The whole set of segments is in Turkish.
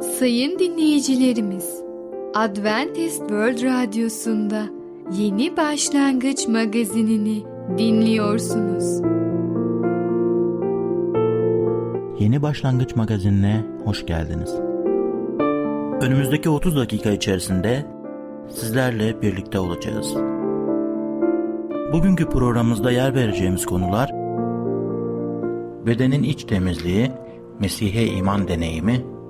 Sayın dinleyicilerimiz, Adventist World Radyosu'nda Yeni Başlangıç magazinini dinliyorsunuz. Yeni Başlangıç magazinine hoş geldiniz. Önümüzdeki 30 dakika içerisinde sizlerle birlikte olacağız. Bugünkü programımızda yer vereceğimiz konular bedenin iç temizliği, Mesih'e iman deneyimi,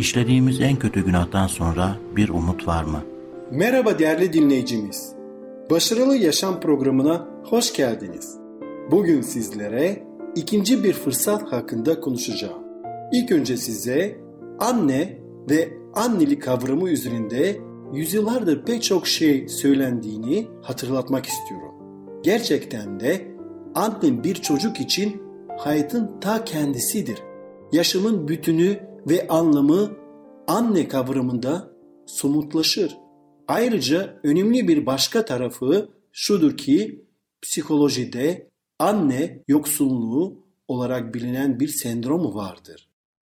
İşlediğimiz en kötü günahtan sonra bir umut var mı? Merhaba değerli dinleyicimiz. Başarılı Yaşam programına hoş geldiniz. Bugün sizlere ikinci bir fırsat hakkında konuşacağım. İlk önce size anne ve annelik kavramı üzerinde yüzyıllardır pek çok şey söylendiğini hatırlatmak istiyorum. Gerçekten de anne bir çocuk için hayatın ta kendisidir. Yaşamın bütünü ve anlamı anne kavramında somutlaşır. Ayrıca önemli bir başka tarafı şudur ki psikolojide anne yoksunluğu olarak bilinen bir sendromu vardır.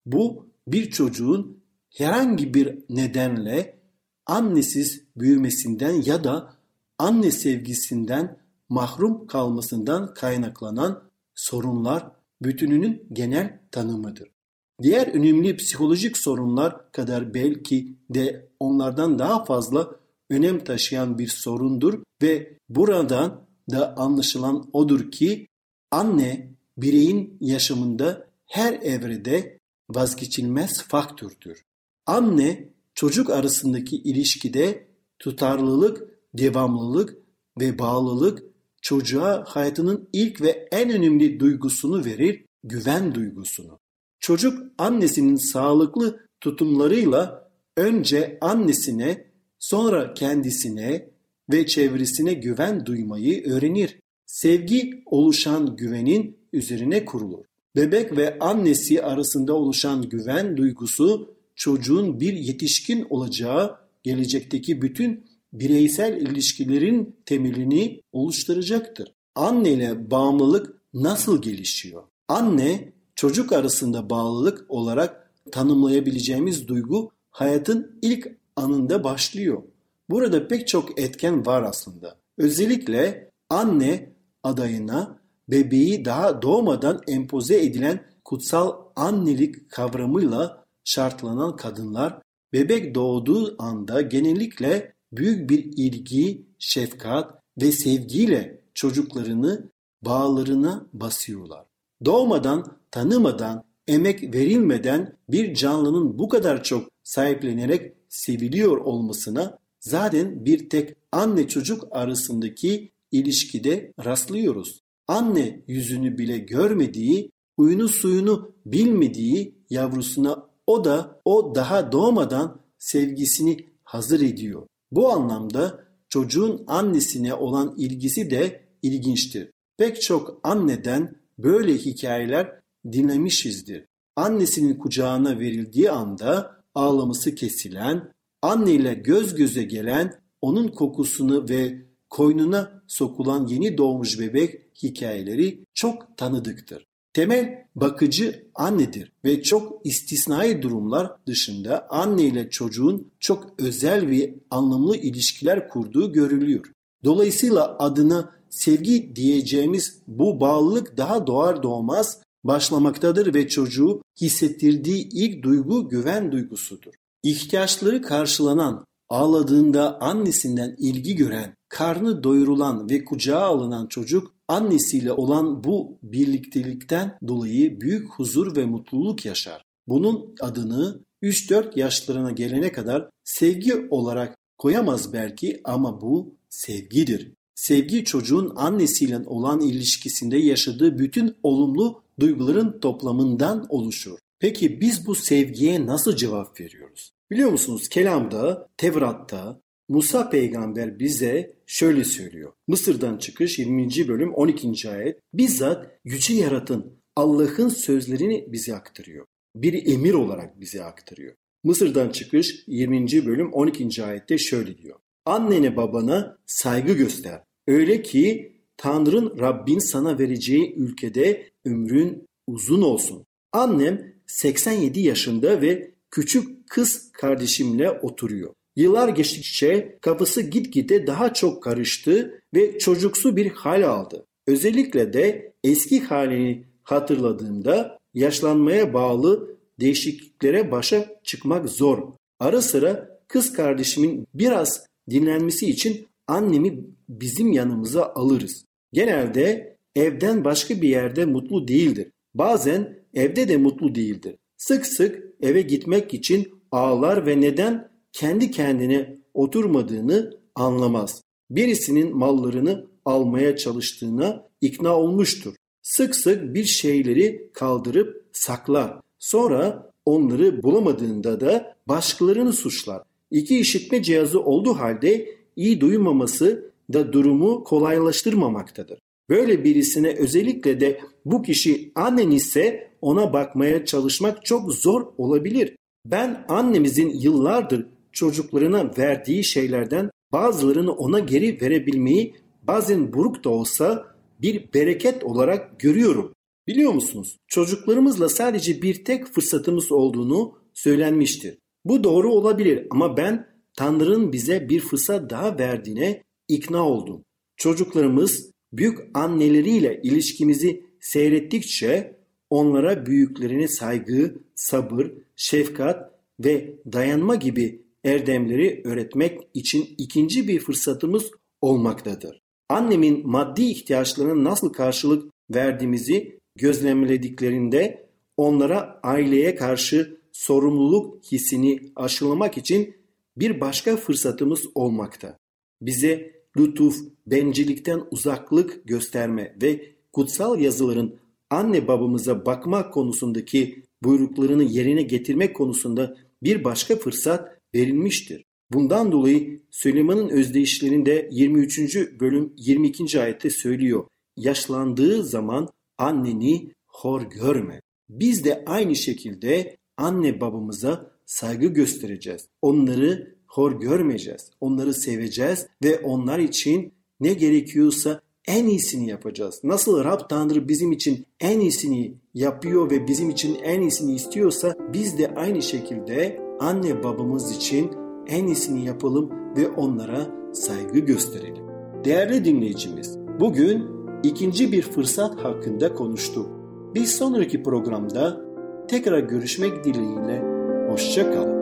Bu bir çocuğun herhangi bir nedenle annesiz büyümesinden ya da anne sevgisinden mahrum kalmasından kaynaklanan sorunlar bütününün genel tanımıdır. Diğer önemli psikolojik sorunlar kadar belki de onlardan daha fazla önem taşıyan bir sorundur ve buradan da anlaşılan odur ki anne bireyin yaşamında her evrede vazgeçilmez faktördür. Anne çocuk arasındaki ilişkide tutarlılık, devamlılık ve bağlılık çocuğa hayatının ilk ve en önemli duygusunu verir, güven duygusunu. Çocuk annesinin sağlıklı tutumlarıyla önce annesine, sonra kendisine ve çevresine güven duymayı öğrenir. Sevgi oluşan güvenin üzerine kurulur. Bebek ve annesi arasında oluşan güven duygusu çocuğun bir yetişkin olacağı gelecekteki bütün bireysel ilişkilerin temelini oluşturacaktır. Anne ile bağımlılık nasıl gelişiyor? Anne çocuk arasında bağlılık olarak tanımlayabileceğimiz duygu hayatın ilk anında başlıyor. Burada pek çok etken var aslında. Özellikle anne adayına bebeği daha doğmadan empoze edilen kutsal annelik kavramıyla şartlanan kadınlar bebek doğduğu anda genellikle büyük bir ilgi, şefkat ve sevgiyle çocuklarını bağlarına basıyorlar. Doğmadan, tanımadan, emek verilmeden bir canlının bu kadar çok sahiplenerek seviliyor olmasına zaten bir tek anne çocuk arasındaki ilişkide rastlıyoruz. Anne yüzünü bile görmediği, huyunu suyunu bilmediği yavrusuna o da o daha doğmadan sevgisini hazır ediyor. Bu anlamda çocuğun annesine olan ilgisi de ilginçtir. Pek çok anneden böyle hikayeler dinlemişizdir. Annesinin kucağına verildiği anda ağlaması kesilen, anneyle göz göze gelen, onun kokusunu ve koynuna sokulan yeni doğmuş bebek hikayeleri çok tanıdıktır. Temel bakıcı annedir ve çok istisnai durumlar dışında anne ile çocuğun çok özel ve anlamlı ilişkiler kurduğu görülüyor. Dolayısıyla adına sevgi diyeceğimiz bu bağlılık daha doğar doğmaz başlamaktadır ve çocuğu hissettirdiği ilk duygu güven duygusudur. İhtiyaçları karşılanan Ağladığında annesinden ilgi gören, karnı doyurulan ve kucağa alınan çocuk annesiyle olan bu birliktelikten dolayı büyük huzur ve mutluluk yaşar. Bunun adını 3-4 yaşlarına gelene kadar sevgi olarak koyamaz belki ama bu sevgidir. Sevgi çocuğun annesiyle olan ilişkisinde yaşadığı bütün olumlu duyguların toplamından oluşur. Peki biz bu sevgiye nasıl cevap veriyoruz? Biliyor musunuz kelamda, Tevrat'ta Musa peygamber bize şöyle söylüyor. Mısır'dan çıkış 20. bölüm 12. ayet. Bizzat yüce yaratın Allah'ın sözlerini bize aktarıyor. Bir emir olarak bize aktarıyor. Mısır'dan çıkış 20. bölüm 12. ayette şöyle diyor. Annene babana saygı göster. Öyle ki Tanrın Rabbin sana vereceği ülkede ömrün uzun olsun. Annem 87 yaşında ve küçük kız kardeşimle oturuyor. Yıllar geçtikçe kafası gitgide daha çok karıştı ve çocuksu bir hal aldı. Özellikle de eski halini hatırladığımda yaşlanmaya bağlı değişikliklere başa çıkmak zor. Ara sıra kız kardeşimin biraz dinlenmesi için annemi bizim yanımıza alırız. Genelde evden başka bir yerde mutlu değildir. Bazen evde de mutlu değildir. Sık sık eve gitmek için ağlar ve neden kendi kendine oturmadığını anlamaz. Birisinin mallarını almaya çalıştığına ikna olmuştur. Sık sık bir şeyleri kaldırıp saklar. Sonra onları bulamadığında da başkalarını suçlar. İki işitme cihazı olduğu halde iyi duymaması da durumu kolaylaştırmamaktadır. Böyle birisine özellikle de bu kişi annen ise ona bakmaya çalışmak çok zor olabilir. Ben annemizin yıllardır çocuklarına verdiği şeylerden bazılarını ona geri verebilmeyi bazen buruk da olsa bir bereket olarak görüyorum. Biliyor musunuz? Çocuklarımızla sadece bir tek fırsatımız olduğunu söylenmiştir. Bu doğru olabilir ama ben Tanrı'nın bize bir fırsat daha verdiğine ikna oldum. Çocuklarımız büyük anneleriyle ilişkimizi seyrettikçe onlara büyüklerine saygı, sabır, şefkat ve dayanma gibi erdemleri öğretmek için ikinci bir fırsatımız olmaktadır. Annemin maddi ihtiyaçlarına nasıl karşılık verdiğimizi gözlemlediklerinde onlara aileye karşı sorumluluk hissini aşılamak için bir başka fırsatımız olmakta. Bize lütuf, bencillikten uzaklık gösterme ve kutsal yazıların anne babamıza bakmak konusundaki buyruklarını yerine getirmek konusunda bir başka fırsat verilmiştir. Bundan dolayı Süleyman'ın özdeyişlerinde 23. bölüm 22. ayette söylüyor. Yaşlandığı zaman anneni hor görme. Biz de aynı şekilde anne babamıza saygı göstereceğiz. Onları hor görmeyeceğiz. Onları seveceğiz ve onlar için ne gerekiyorsa en iyisini yapacağız. Nasıl Rab Tanrı bizim için en iyisini yapıyor ve bizim için en iyisini istiyorsa biz de aynı şekilde anne babamız için en iyisini yapalım ve onlara saygı gösterelim. Değerli dinleyicimiz, bugün ikinci bir fırsat hakkında konuştuk. Bir sonraki programda tekrar görüşmek dileğiyle hoşça kalın.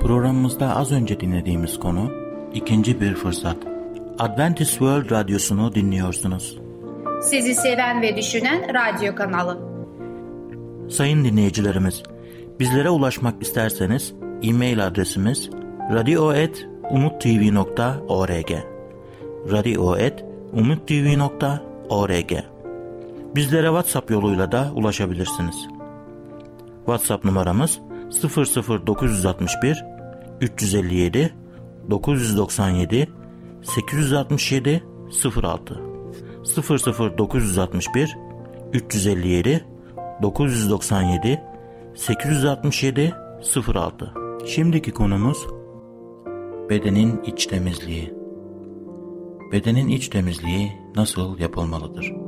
Programımızda az önce dinlediğimiz konu ikinci bir fırsat. Adventist World Radyosu'nu dinliyorsunuz. Sizi seven ve düşünen radyo kanalı. Sayın dinleyicilerimiz, bizlere ulaşmak isterseniz e-mail adresimiz radio.umutv.org radio.umutv.org Bizlere WhatsApp yoluyla da ulaşabilirsiniz. WhatsApp numaramız 00961 357 997 867 06 00961 357 997 867 06 Şimdiki konumuz bedenin iç temizliği. Bedenin iç temizliği nasıl yapılmalıdır?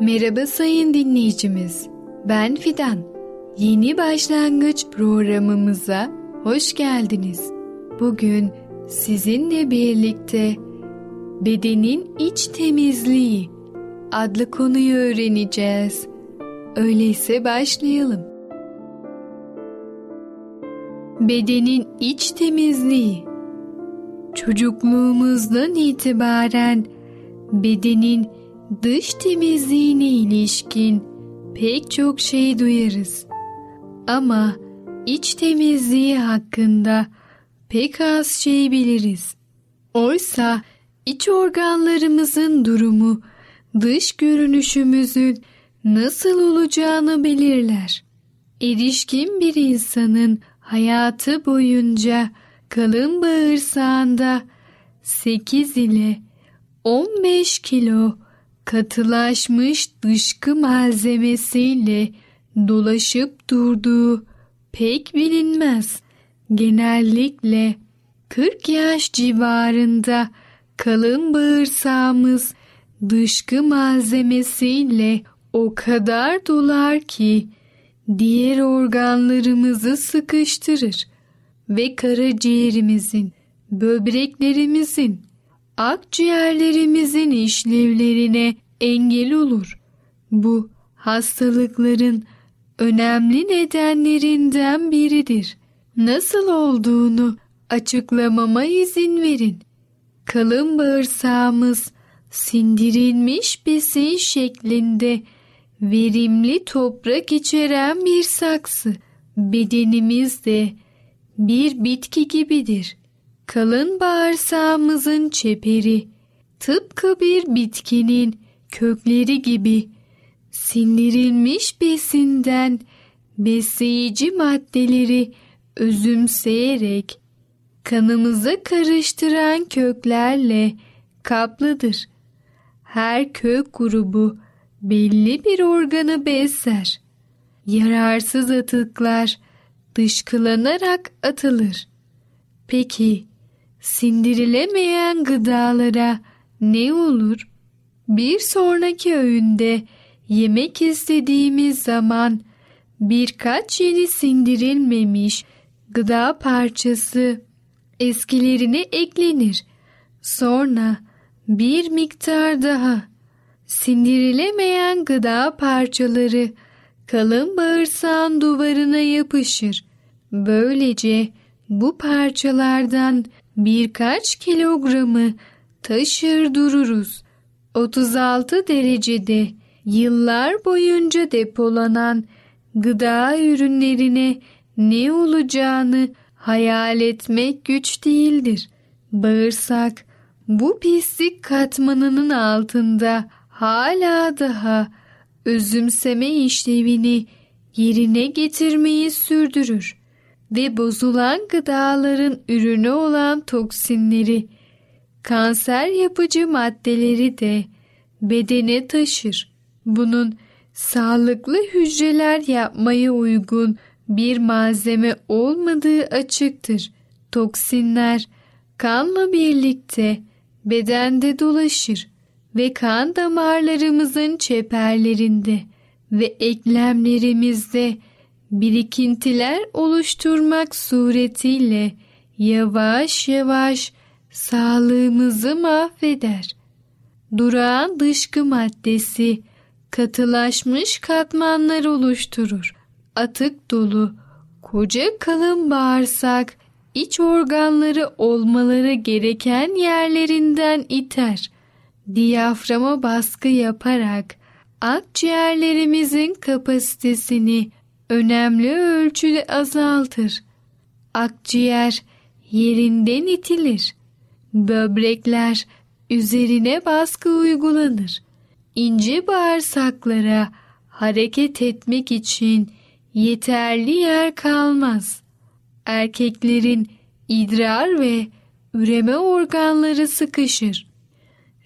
Merhaba sayın dinleyicimiz. Ben Fidan. Yeni başlangıç programımıza hoş geldiniz. Bugün sizinle birlikte bedenin iç temizliği adlı konuyu öğreneceğiz. Öyleyse başlayalım. bedenin iç temizliği. Çocukluğumuzdan itibaren bedenin dış temizliğine ilişkin pek çok şey duyarız. Ama iç temizliği hakkında pek az şey biliriz. Oysa iç organlarımızın durumu dış görünüşümüzün nasıl olacağını belirler. Erişkin bir insanın hayatı boyunca kalın bağırsağında 8 ile 15 kilo katılaşmış dışkı malzemesiyle dolaşıp durduğu pek bilinmez. Genellikle 40 yaş civarında kalın bağırsağımız dışkı malzemesiyle o kadar dolar ki diğer organlarımızı sıkıştırır ve karaciğerimizin, böbreklerimizin, akciğerlerimizin işlevlerine engel olur. Bu hastalıkların önemli nedenlerinden biridir. Nasıl olduğunu açıklamama izin verin. Kalın bağırsağımız sindirilmiş besin şeklinde verimli toprak içeren bir saksı. Bedenimiz de bir bitki gibidir. Kalın bağırsağımızın çeperi tıpkı bir bitkinin kökleri gibi sindirilmiş besinden besleyici maddeleri özümseyerek kanımıza karıştıran köklerle kaplıdır. Her kök grubu belli bir organı besler. Yararsız atıklar dışkılanarak atılır. Peki sindirilemeyen gıdalara ne olur? Bir sonraki öğünde yemek istediğimiz zaman birkaç yeni sindirilmemiş gıda parçası eskilerine eklenir. Sonra bir miktar daha sindirilemeyen gıda parçaları kalın bağırsağın duvarına yapışır. Böylece bu parçalardan birkaç kilogramı taşır dururuz. 36 derecede yıllar boyunca depolanan gıda ürünlerine ne olacağını hayal etmek güç değildir. Bağırsak bu pislik katmanının altında hala daha özümseme işlevini yerine getirmeyi sürdürür ve bozulan gıdaların ürünü olan toksinleri, kanser yapıcı maddeleri de bedene taşır. Bunun sağlıklı hücreler yapmaya uygun bir malzeme olmadığı açıktır. Toksinler kanla birlikte bedende dolaşır ve kan damarlarımızın çeperlerinde ve eklemlerimizde birikintiler oluşturmak suretiyle yavaş yavaş sağlığımızı mahveder. Durağan dışkı maddesi katılaşmış katmanlar oluşturur. Atık dolu koca kalın bağırsak iç organları olmaları gereken yerlerinden iter. Diyaframa baskı yaparak akciğerlerimizin kapasitesini önemli ölçüde azaltır. Akciğer yerinden itilir. Böbrekler üzerine baskı uygulanır. İnce bağırsaklara hareket etmek için yeterli yer kalmaz. Erkeklerin idrar ve üreme organları sıkışır.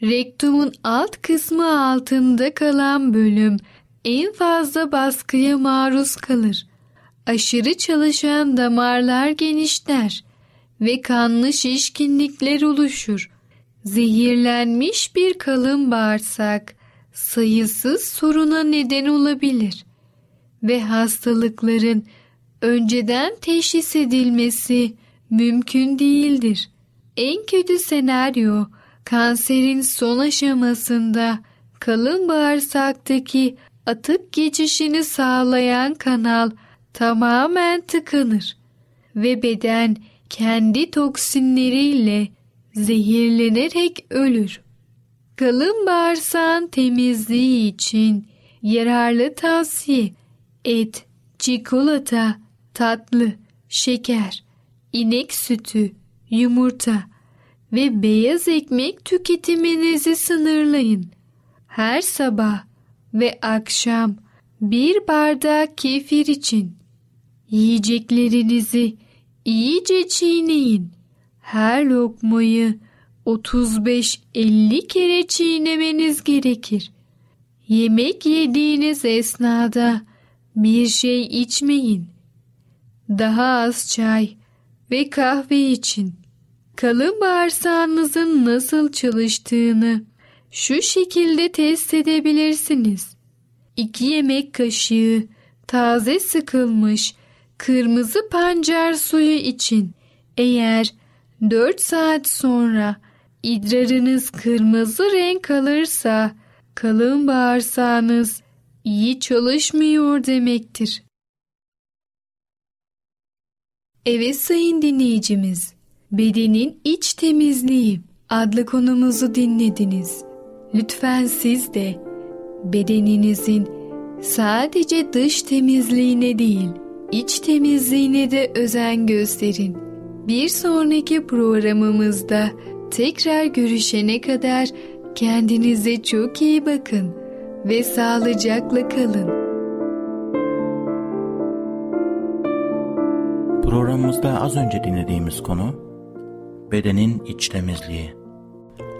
Rektumun alt kısmı altında kalan bölüm en fazla baskıya maruz kalır. Aşırı çalışan damarlar genişler ve kanlı şişkinlikler oluşur. Zehirlenmiş bir kalın bağırsak sayısız soruna neden olabilir ve hastalıkların önceden teşhis edilmesi mümkün değildir. En kötü senaryo kanserin son aşamasında kalın bağırsaktaki atık geçişini sağlayan kanal tamamen tıkanır ve beden kendi toksinleriyle zehirlenerek ölür. Kalın bağırsağın temizliği için yararlı tavsiye et, çikolata, tatlı, şeker, inek sütü, yumurta ve beyaz ekmek tüketiminizi sınırlayın. Her sabah ve akşam bir bardak kefir için yiyeceklerinizi iyice çiğneyin. Her lokmayı 35-50 kere çiğnemeniz gerekir. Yemek yediğiniz esnada bir şey içmeyin. Daha az çay ve kahve için. Kalın bağırsağınızın nasıl çalıştığını şu şekilde test edebilirsiniz. 2 yemek kaşığı taze sıkılmış kırmızı pancar suyu için eğer 4 saat sonra idrarınız kırmızı renk alırsa kalın bağırsağınız iyi çalışmıyor demektir. Evet sayın dinleyicimiz, bedenin iç temizliği adlı konumuzu dinlediniz. Lütfen siz de bedeninizin sadece dış temizliğine değil, iç temizliğine de özen gösterin. Bir sonraki programımızda tekrar görüşene kadar kendinize çok iyi bakın ve sağlıcakla kalın. Programımızda az önce dinlediğimiz konu bedenin iç temizliği.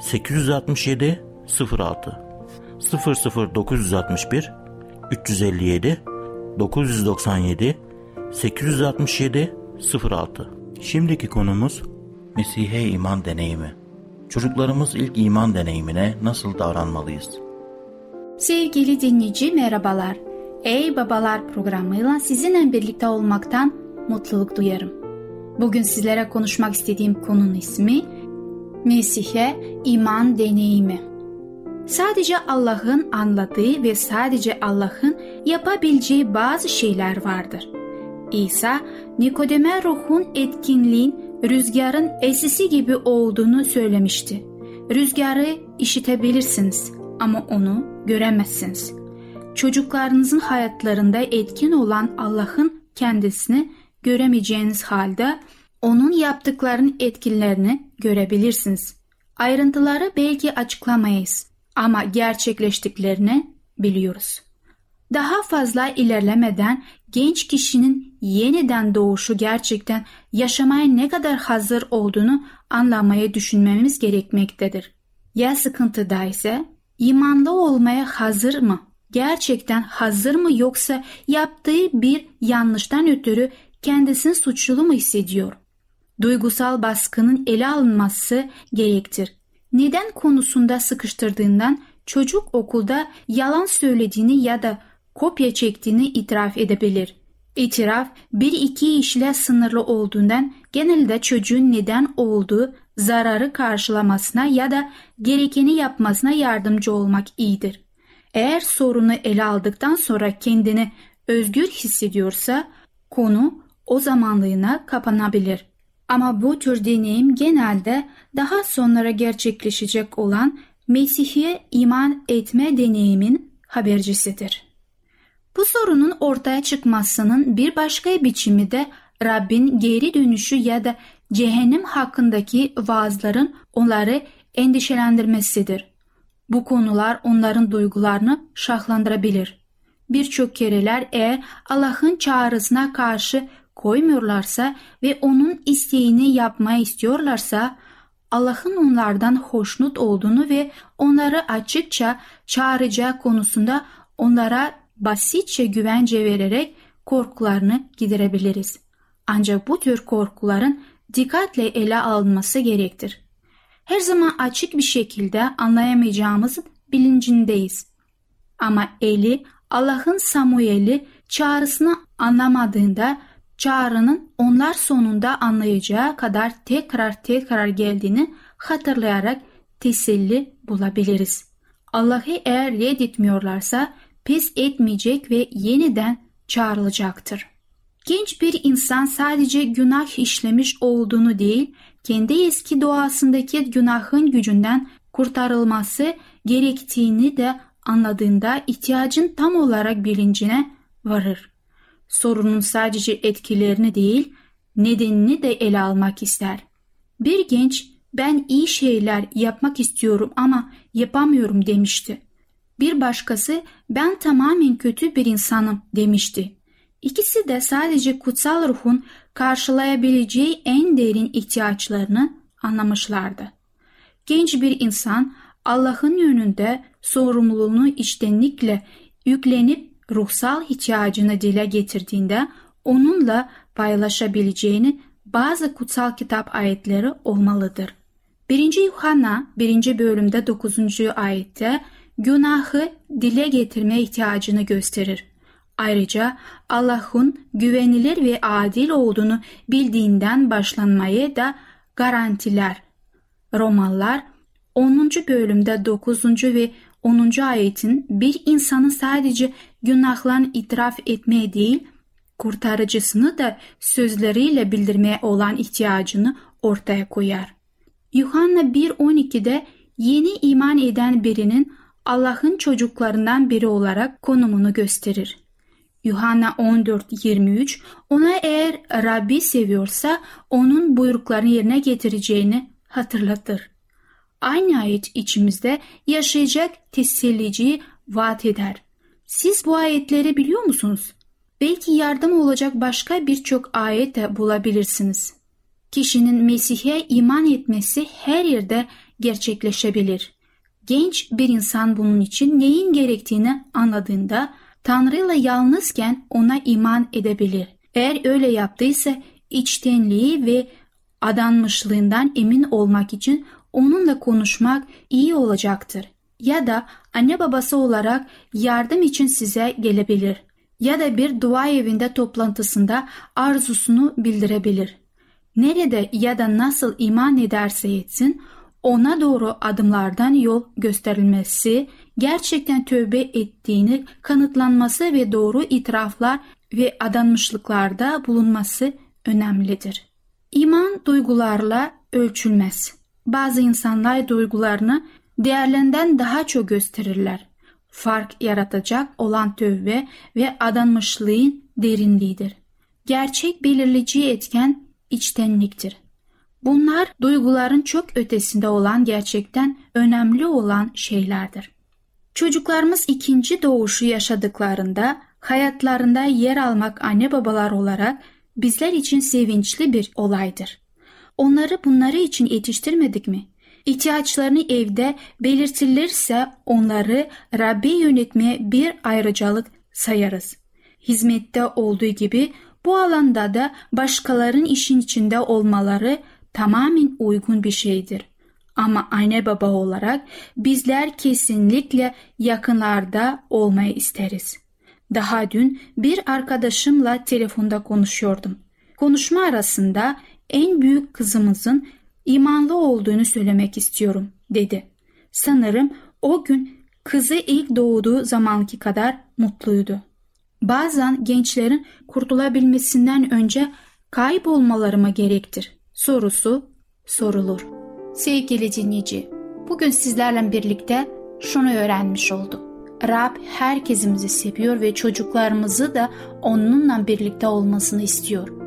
867 06 00961 357 997 867 06 Şimdiki konumuz Mesih'e iman deneyimi. Çocuklarımız ilk iman deneyimine nasıl davranmalıyız? Sevgili dinleyici merhabalar. Ey Babalar programıyla sizinle birlikte olmaktan mutluluk duyarım. Bugün sizlere konuşmak istediğim konunun ismi Mesih'e iman deneyimi. Sadece Allah'ın anladığı ve sadece Allah'ın yapabileceği bazı şeyler vardır. İsa, Nikodem'e ruhun etkinliğin rüzgarın esisi gibi olduğunu söylemişti. Rüzgarı işitebilirsiniz ama onu göremezsiniz. Çocuklarınızın hayatlarında etkin olan Allah'ın kendisini göremeyeceğiniz halde onun yaptıklarının etkilerini görebilirsiniz. Ayrıntıları belki açıklamayız ama gerçekleştiklerini biliyoruz. Daha fazla ilerlemeden genç kişinin yeniden doğuşu gerçekten yaşamaya ne kadar hazır olduğunu anlamaya düşünmemiz gerekmektedir. Ya sıkıntıda ise imanlı olmaya hazır mı? Gerçekten hazır mı yoksa yaptığı bir yanlıştan ötürü kendisini suçlu mu hissediyor? Duygusal baskının ele alınması gerektir. Neden konusunda sıkıştırdığından çocuk okulda yalan söylediğini ya da kopya çektiğini itiraf edebilir. İtiraf bir iki işle sınırlı olduğundan genelde çocuğun neden olduğu zararı karşılamasına ya da gerekeni yapmasına yardımcı olmak iyidir. Eğer sorunu ele aldıktan sonra kendini özgür hissediyorsa konu o zamanlığına kapanabilir. Ama bu tür deneyim genelde daha sonra gerçekleşecek olan Mesih'e iman etme deneyimin habercisidir. Bu sorunun ortaya çıkmasının bir başka biçimi de Rabbin geri dönüşü ya da cehennem hakkındaki vaazların onları endişelendirmesidir. Bu konular onların duygularını şahlandırabilir. Birçok kereler eğer Allah'ın çağrısına karşı koymuyorlarsa ve onun isteğini yapmayı istiyorlarsa Allah'ın onlardan hoşnut olduğunu ve onları açıkça çağıracağı konusunda onlara basitçe güvence vererek korkularını giderebiliriz. Ancak bu tür korkuların dikkatle ele alınması gerektir. Her zaman açık bir şekilde anlayamayacağımız bilincindeyiz. Ama Eli Allah'ın Samuel'i çağrısını anlamadığında çağrının onlar sonunda anlayacağı kadar tekrar tekrar geldiğini hatırlayarak teselli bulabiliriz. Allah'ı eğer reddetmiyorlarsa pes etmeyecek ve yeniden çağrılacaktır. Genç bir insan sadece günah işlemiş olduğunu değil, kendi eski doğasındaki günahın gücünden kurtarılması gerektiğini de anladığında ihtiyacın tam olarak bilincine varır. Sorunun sadece etkilerini değil, nedenini de ele almak ister. Bir genç ben iyi şeyler yapmak istiyorum ama yapamıyorum demişti. Bir başkası ben tamamen kötü bir insanım demişti. İkisi de sadece kutsal ruhun karşılayabileceği en derin ihtiyaçlarını anlamışlardı. Genç bir insan Allah'ın yönünde sorumluluğunu içtenlikle yüklenip ruhsal ihtiyacını dile getirdiğinde onunla paylaşabileceğini bazı kutsal kitap ayetleri olmalıdır. 1. Yuhanna 1. bölümde 9. ayette günahı dile getirme ihtiyacını gösterir. Ayrıca Allah'ın güvenilir ve adil olduğunu bildiğinden başlanmayı da garantiler. Romalılar 10. bölümde 9. ve 10. ayetin bir insanın sadece günahlarını itiraf etmeye değil, kurtarıcısını da sözleriyle bildirmeye olan ihtiyacını ortaya koyar. Yuhanna 1.12'de yeni iman eden birinin Allah'ın çocuklarından biri olarak konumunu gösterir. Yuhanna 14.23 ona eğer Rabbi seviyorsa onun buyruklarını yerine getireceğini hatırlatır. Aynı ayet içimizde yaşayacak teselliciyi vaat eder. Siz bu ayetleri biliyor musunuz? Belki yardım olacak başka birçok ayet de bulabilirsiniz. Kişinin Mesih'e iman etmesi her yerde gerçekleşebilir. Genç bir insan bunun için neyin gerektiğini anladığında Tanrı ile yalnızken ona iman edebilir. Eğer öyle yaptıysa içtenliği ve adanmışlığından emin olmak için onunla konuşmak iyi olacaktır. Ya da anne babası olarak yardım için size gelebilir. Ya da bir dua evinde toplantısında arzusunu bildirebilir. Nerede ya da nasıl iman ederse etsin ona doğru adımlardan yol gösterilmesi, gerçekten tövbe ettiğini kanıtlanması ve doğru itiraflar ve adanmışlıklarda bulunması önemlidir. İman duygularla ölçülmez. Bazı insanlar duygularını değerlerinden daha çok gösterirler. Fark yaratacak olan tövbe ve adanmışlığın derinliğidir. Gerçek belirleyici etken içtenliktir. Bunlar duyguların çok ötesinde olan gerçekten önemli olan şeylerdir. Çocuklarımız ikinci doğuşu yaşadıklarında hayatlarında yer almak anne babalar olarak bizler için sevinçli bir olaydır. Onları bunları için yetiştirmedik mi? İhtiyaçlarını evde belirtilirse onları Rabbi yönetmeye bir ayrıcalık sayarız. Hizmette olduğu gibi bu alanda da başkalarının işin içinde olmaları tamamen uygun bir şeydir. Ama anne baba olarak bizler kesinlikle yakınlarda olmayı isteriz. Daha dün bir arkadaşımla telefonda konuşuyordum. Konuşma arasında en büyük kızımızın imanlı olduğunu söylemek istiyorum dedi. Sanırım o gün kızı ilk doğduğu zamanki kadar mutluydu. Bazen gençlerin kurtulabilmesinden önce kaybolmaları mı gerektir? sorusu sorulur. Sevgili dinleyici, bugün sizlerle birlikte şunu öğrenmiş olduk. Rab herkesimizi seviyor ve çocuklarımızı da onunla birlikte olmasını istiyor.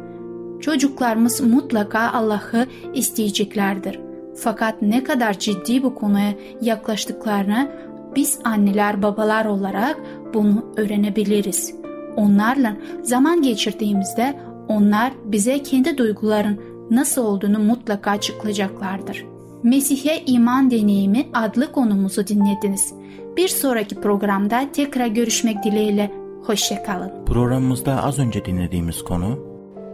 Çocuklarımız mutlaka Allah'ı isteyeceklerdir. Fakat ne kadar ciddi bu konuya yaklaştıklarını biz anneler babalar olarak bunu öğrenebiliriz. Onlarla zaman geçirdiğimizde onlar bize kendi duyguların nasıl olduğunu mutlaka açıklayacaklardır. Mesih'e iman deneyimi adlı konumuzu dinlediniz. Bir sonraki programda tekrar görüşmek dileğiyle. Hoşçakalın. Programımızda az önce dinlediğimiz konu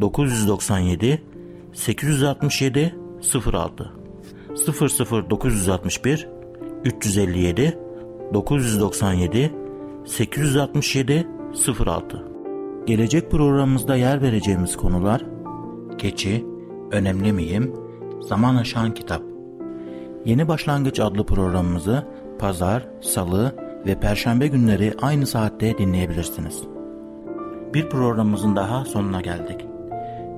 997 867 06 00961 357 997 867 06 Gelecek programımızda yer vereceğimiz konular Keçi, Önemli Miyim, Zaman Aşan Kitap Yeni Başlangıç adlı programımızı Pazar, Salı ve Perşembe günleri aynı saatte dinleyebilirsiniz. Bir programımızın daha sonuna geldik.